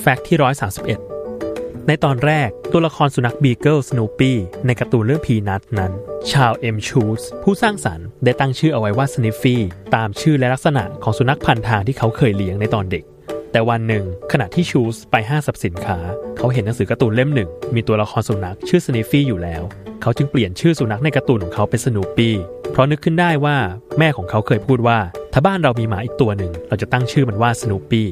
fact ที่ 131 ในตอนแรกตัวละครสุนัขบีเกิลสนูปปี้ในการ์ตูนเรื่องพีนัทนั้น ชาวเอ็มชูลซ์ผู้สร้างสรรค์ได้ตั้งชื่อเอาไว้ว่าสนิฟฟี่ตามชื่อและลักษณะของสุนัขพันทางที่เขาเคยเลี้ยงในตอนเด็ก แต่วันหนึ่งขณะที่ชูสไปห้างสรรพสินค้า เขาเห็นหนังสือการ์ตูนเล่มหนึ่ง มีตัวละครสุนัขชื่อสนิฟฟี่อยู่แล้ว เขาจึงเปลี่ยนชื่อสุนัขในการ์ตูนของเขาเป็นสนูปปี้เพราะนึกขึ้นได้ว่าแม่ของเขาเคยพูดว่า ถ้าบ้านเรามีหมาอีกตัวหนึ่งเราจะตั้งชื่อมันว่าสโนปี้